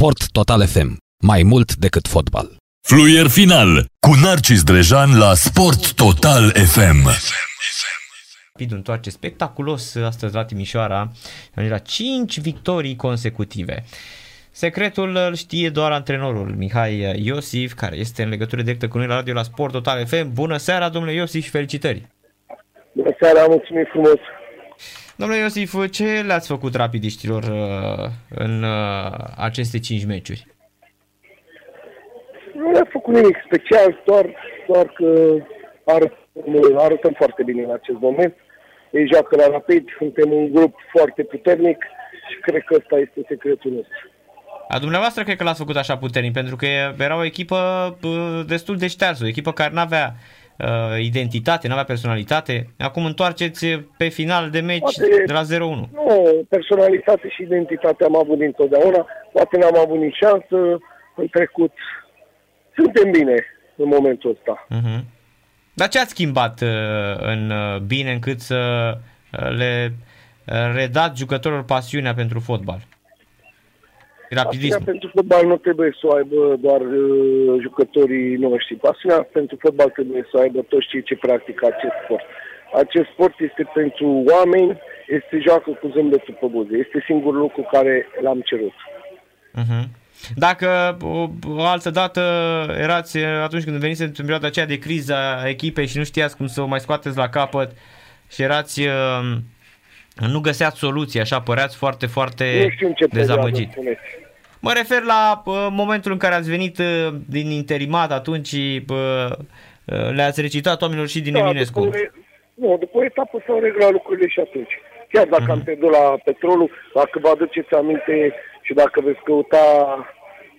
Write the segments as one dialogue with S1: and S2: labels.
S1: Sport Total FM. Mai mult decât fotbal.
S2: Fluier final cu Narcis Drejan la Sport Total FM.
S3: Rapid întoarce spectaculos astăzi la Timișoara, la 5 victorii consecutive. Secretul îl știe doar antrenorul Mihai Iosif, care este în legătură directă cu noi la radio la Sport Total FM. Bună seara, domnule Iosif, și felicitări!
S4: Bună seara, mulțumim frumos!
S3: Domnule Iosif, ce le-ați făcut rapidiștilor uh, în uh, aceste 5 meciuri?
S4: Nu le-a făcut nimic special, doar, doar că arătăm, arătăm foarte bine în acest moment. Ei joacă la rapid, suntem un grup foarte puternic și cred că ăsta este secretul nostru.
S3: A dumneavoastră cred că l-ați făcut așa puternic, pentru că era o echipă uh, destul de ștearsă, o echipă care nu avea uh, identitate, nu avea personalitate. Acum întoarceți pe final de meci poate, de la 0-1.
S4: Nu, personalitate și identitate am avut dintotdeauna, poate n-am avut nici șansă în trecut. Suntem bine în momentul ăsta.
S3: Uh-huh. Dar ce ați schimbat uh, în uh, bine încât să uh, le uh, redați jucătorilor pasiunea pentru fotbal?
S4: Rapidism. Pasiunea pentru fotbal nu trebuie să o aibă doar uh, jucătorii noștri. Pasiunea pentru fotbal trebuie să o aibă toți cei ce practică acest sport. Acest sport este pentru oameni, este joacă cu zâmbetul pe buze. Este singurul lucru care l-am cerut.
S3: Uh-huh. Dacă o, o altă dată erați atunci când veniți în perioada aceea de criză a echipei și nu știați cum să o mai scoateți la capăt și erați uh, nu găseați soluții, așa păreați foarte, foarte
S4: nu știu ce
S3: dezamăgit. Mă refer la uh, momentul în care ați venit uh, din interimat atunci uh, uh, le-ați recitat oamenilor și din
S4: da,
S3: Eminescu.
S4: După, nu, după o etapă s-au reglat lucrurile și atunci. Chiar dacă uh-huh. am pierdut la petrolul, dacă vă aduceți aminte și dacă veți căuta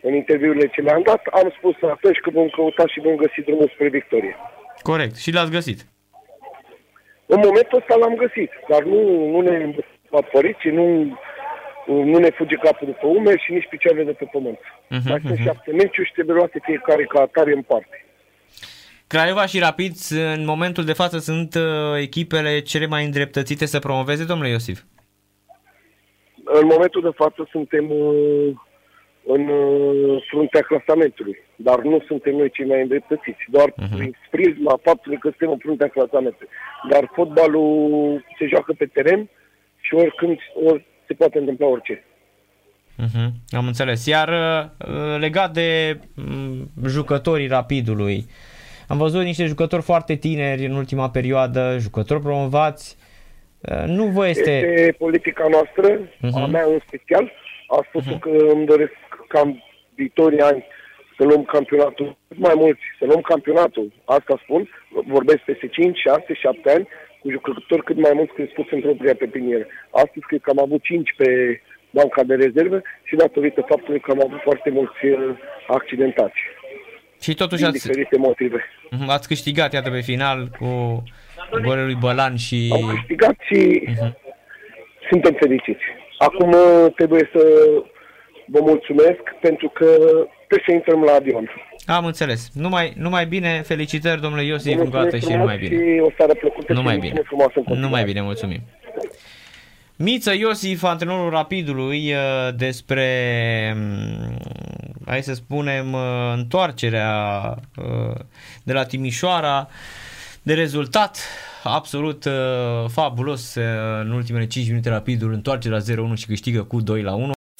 S4: în interviurile ce le-am dat, am spus atunci că vom căuta și vom găsi drumul spre victorie.
S3: Corect. Și l-ați găsit.
S4: În momentul ăsta l-am găsit, dar nu, nu ne apărit și nu, nu ne fuge capul după umeri și nici picioarele de pe pământ. Uh-huh, Mai sunt uh-huh. șapte meciuri și trebuie luate fiecare ca atare în parte.
S3: Craiova și Rapid în momentul de față sunt uh, echipele cele mai îndreptățite să promoveze, domnule Iosif?
S4: În momentul de față suntem uh, în uh, fruntea clasamentului, dar nu suntem noi cei mai îndreptățiți, doar uh-huh. prin prisma faptului că suntem în fruntea clasamentului. Dar fotbalul se joacă pe teren și oricând ori se poate întâmpla orice.
S3: Uh-huh. Am înțeles. Iar uh, legat de um, jucătorii Rapidului, am văzut niște jucători foarte tineri în ultima perioadă, jucători promovați. Uh, nu vă este...
S4: Este politica noastră, uh-huh. a mea în special. A spus uh-huh. că îmi doresc ca în viitorii ani să luăm campionatul mai mult, să luăm campionatul, asta spun, vorbesc peste 5, 6, 7 ani, cu jucători cât mai mulți crescuți în propria pepinieră. Astăzi cred că am avut 5 pe banca de rezervă și datorită faptului că am avut foarte mulți uh, accidentați.
S3: Și totuși
S4: ați, diferite motive.
S3: Mhm, ați câștigat, iată, pe final cu golul lui Bălan și...
S4: Am câștigat și uh-huh. suntem fericiți. Acum uh, trebuie să vă mulțumesc pentru că trebuie să intrăm la avion.
S3: Am înțeles. Numai, numai bine, felicitări domnule Iosif, încă o dată și numai bine.
S4: Și o seară plăcută
S3: numai bine. Numai bine, mulțumim. Miță Iosif, antrenorul Rapidului, uh, despre, mm, hai să spunem, uh, întoarcerea uh, de la Timișoara, de rezultat absolut fabulos în ultimele 5 minute Rapidul întoarce la 0-1 și câștigă cu 2 la 1.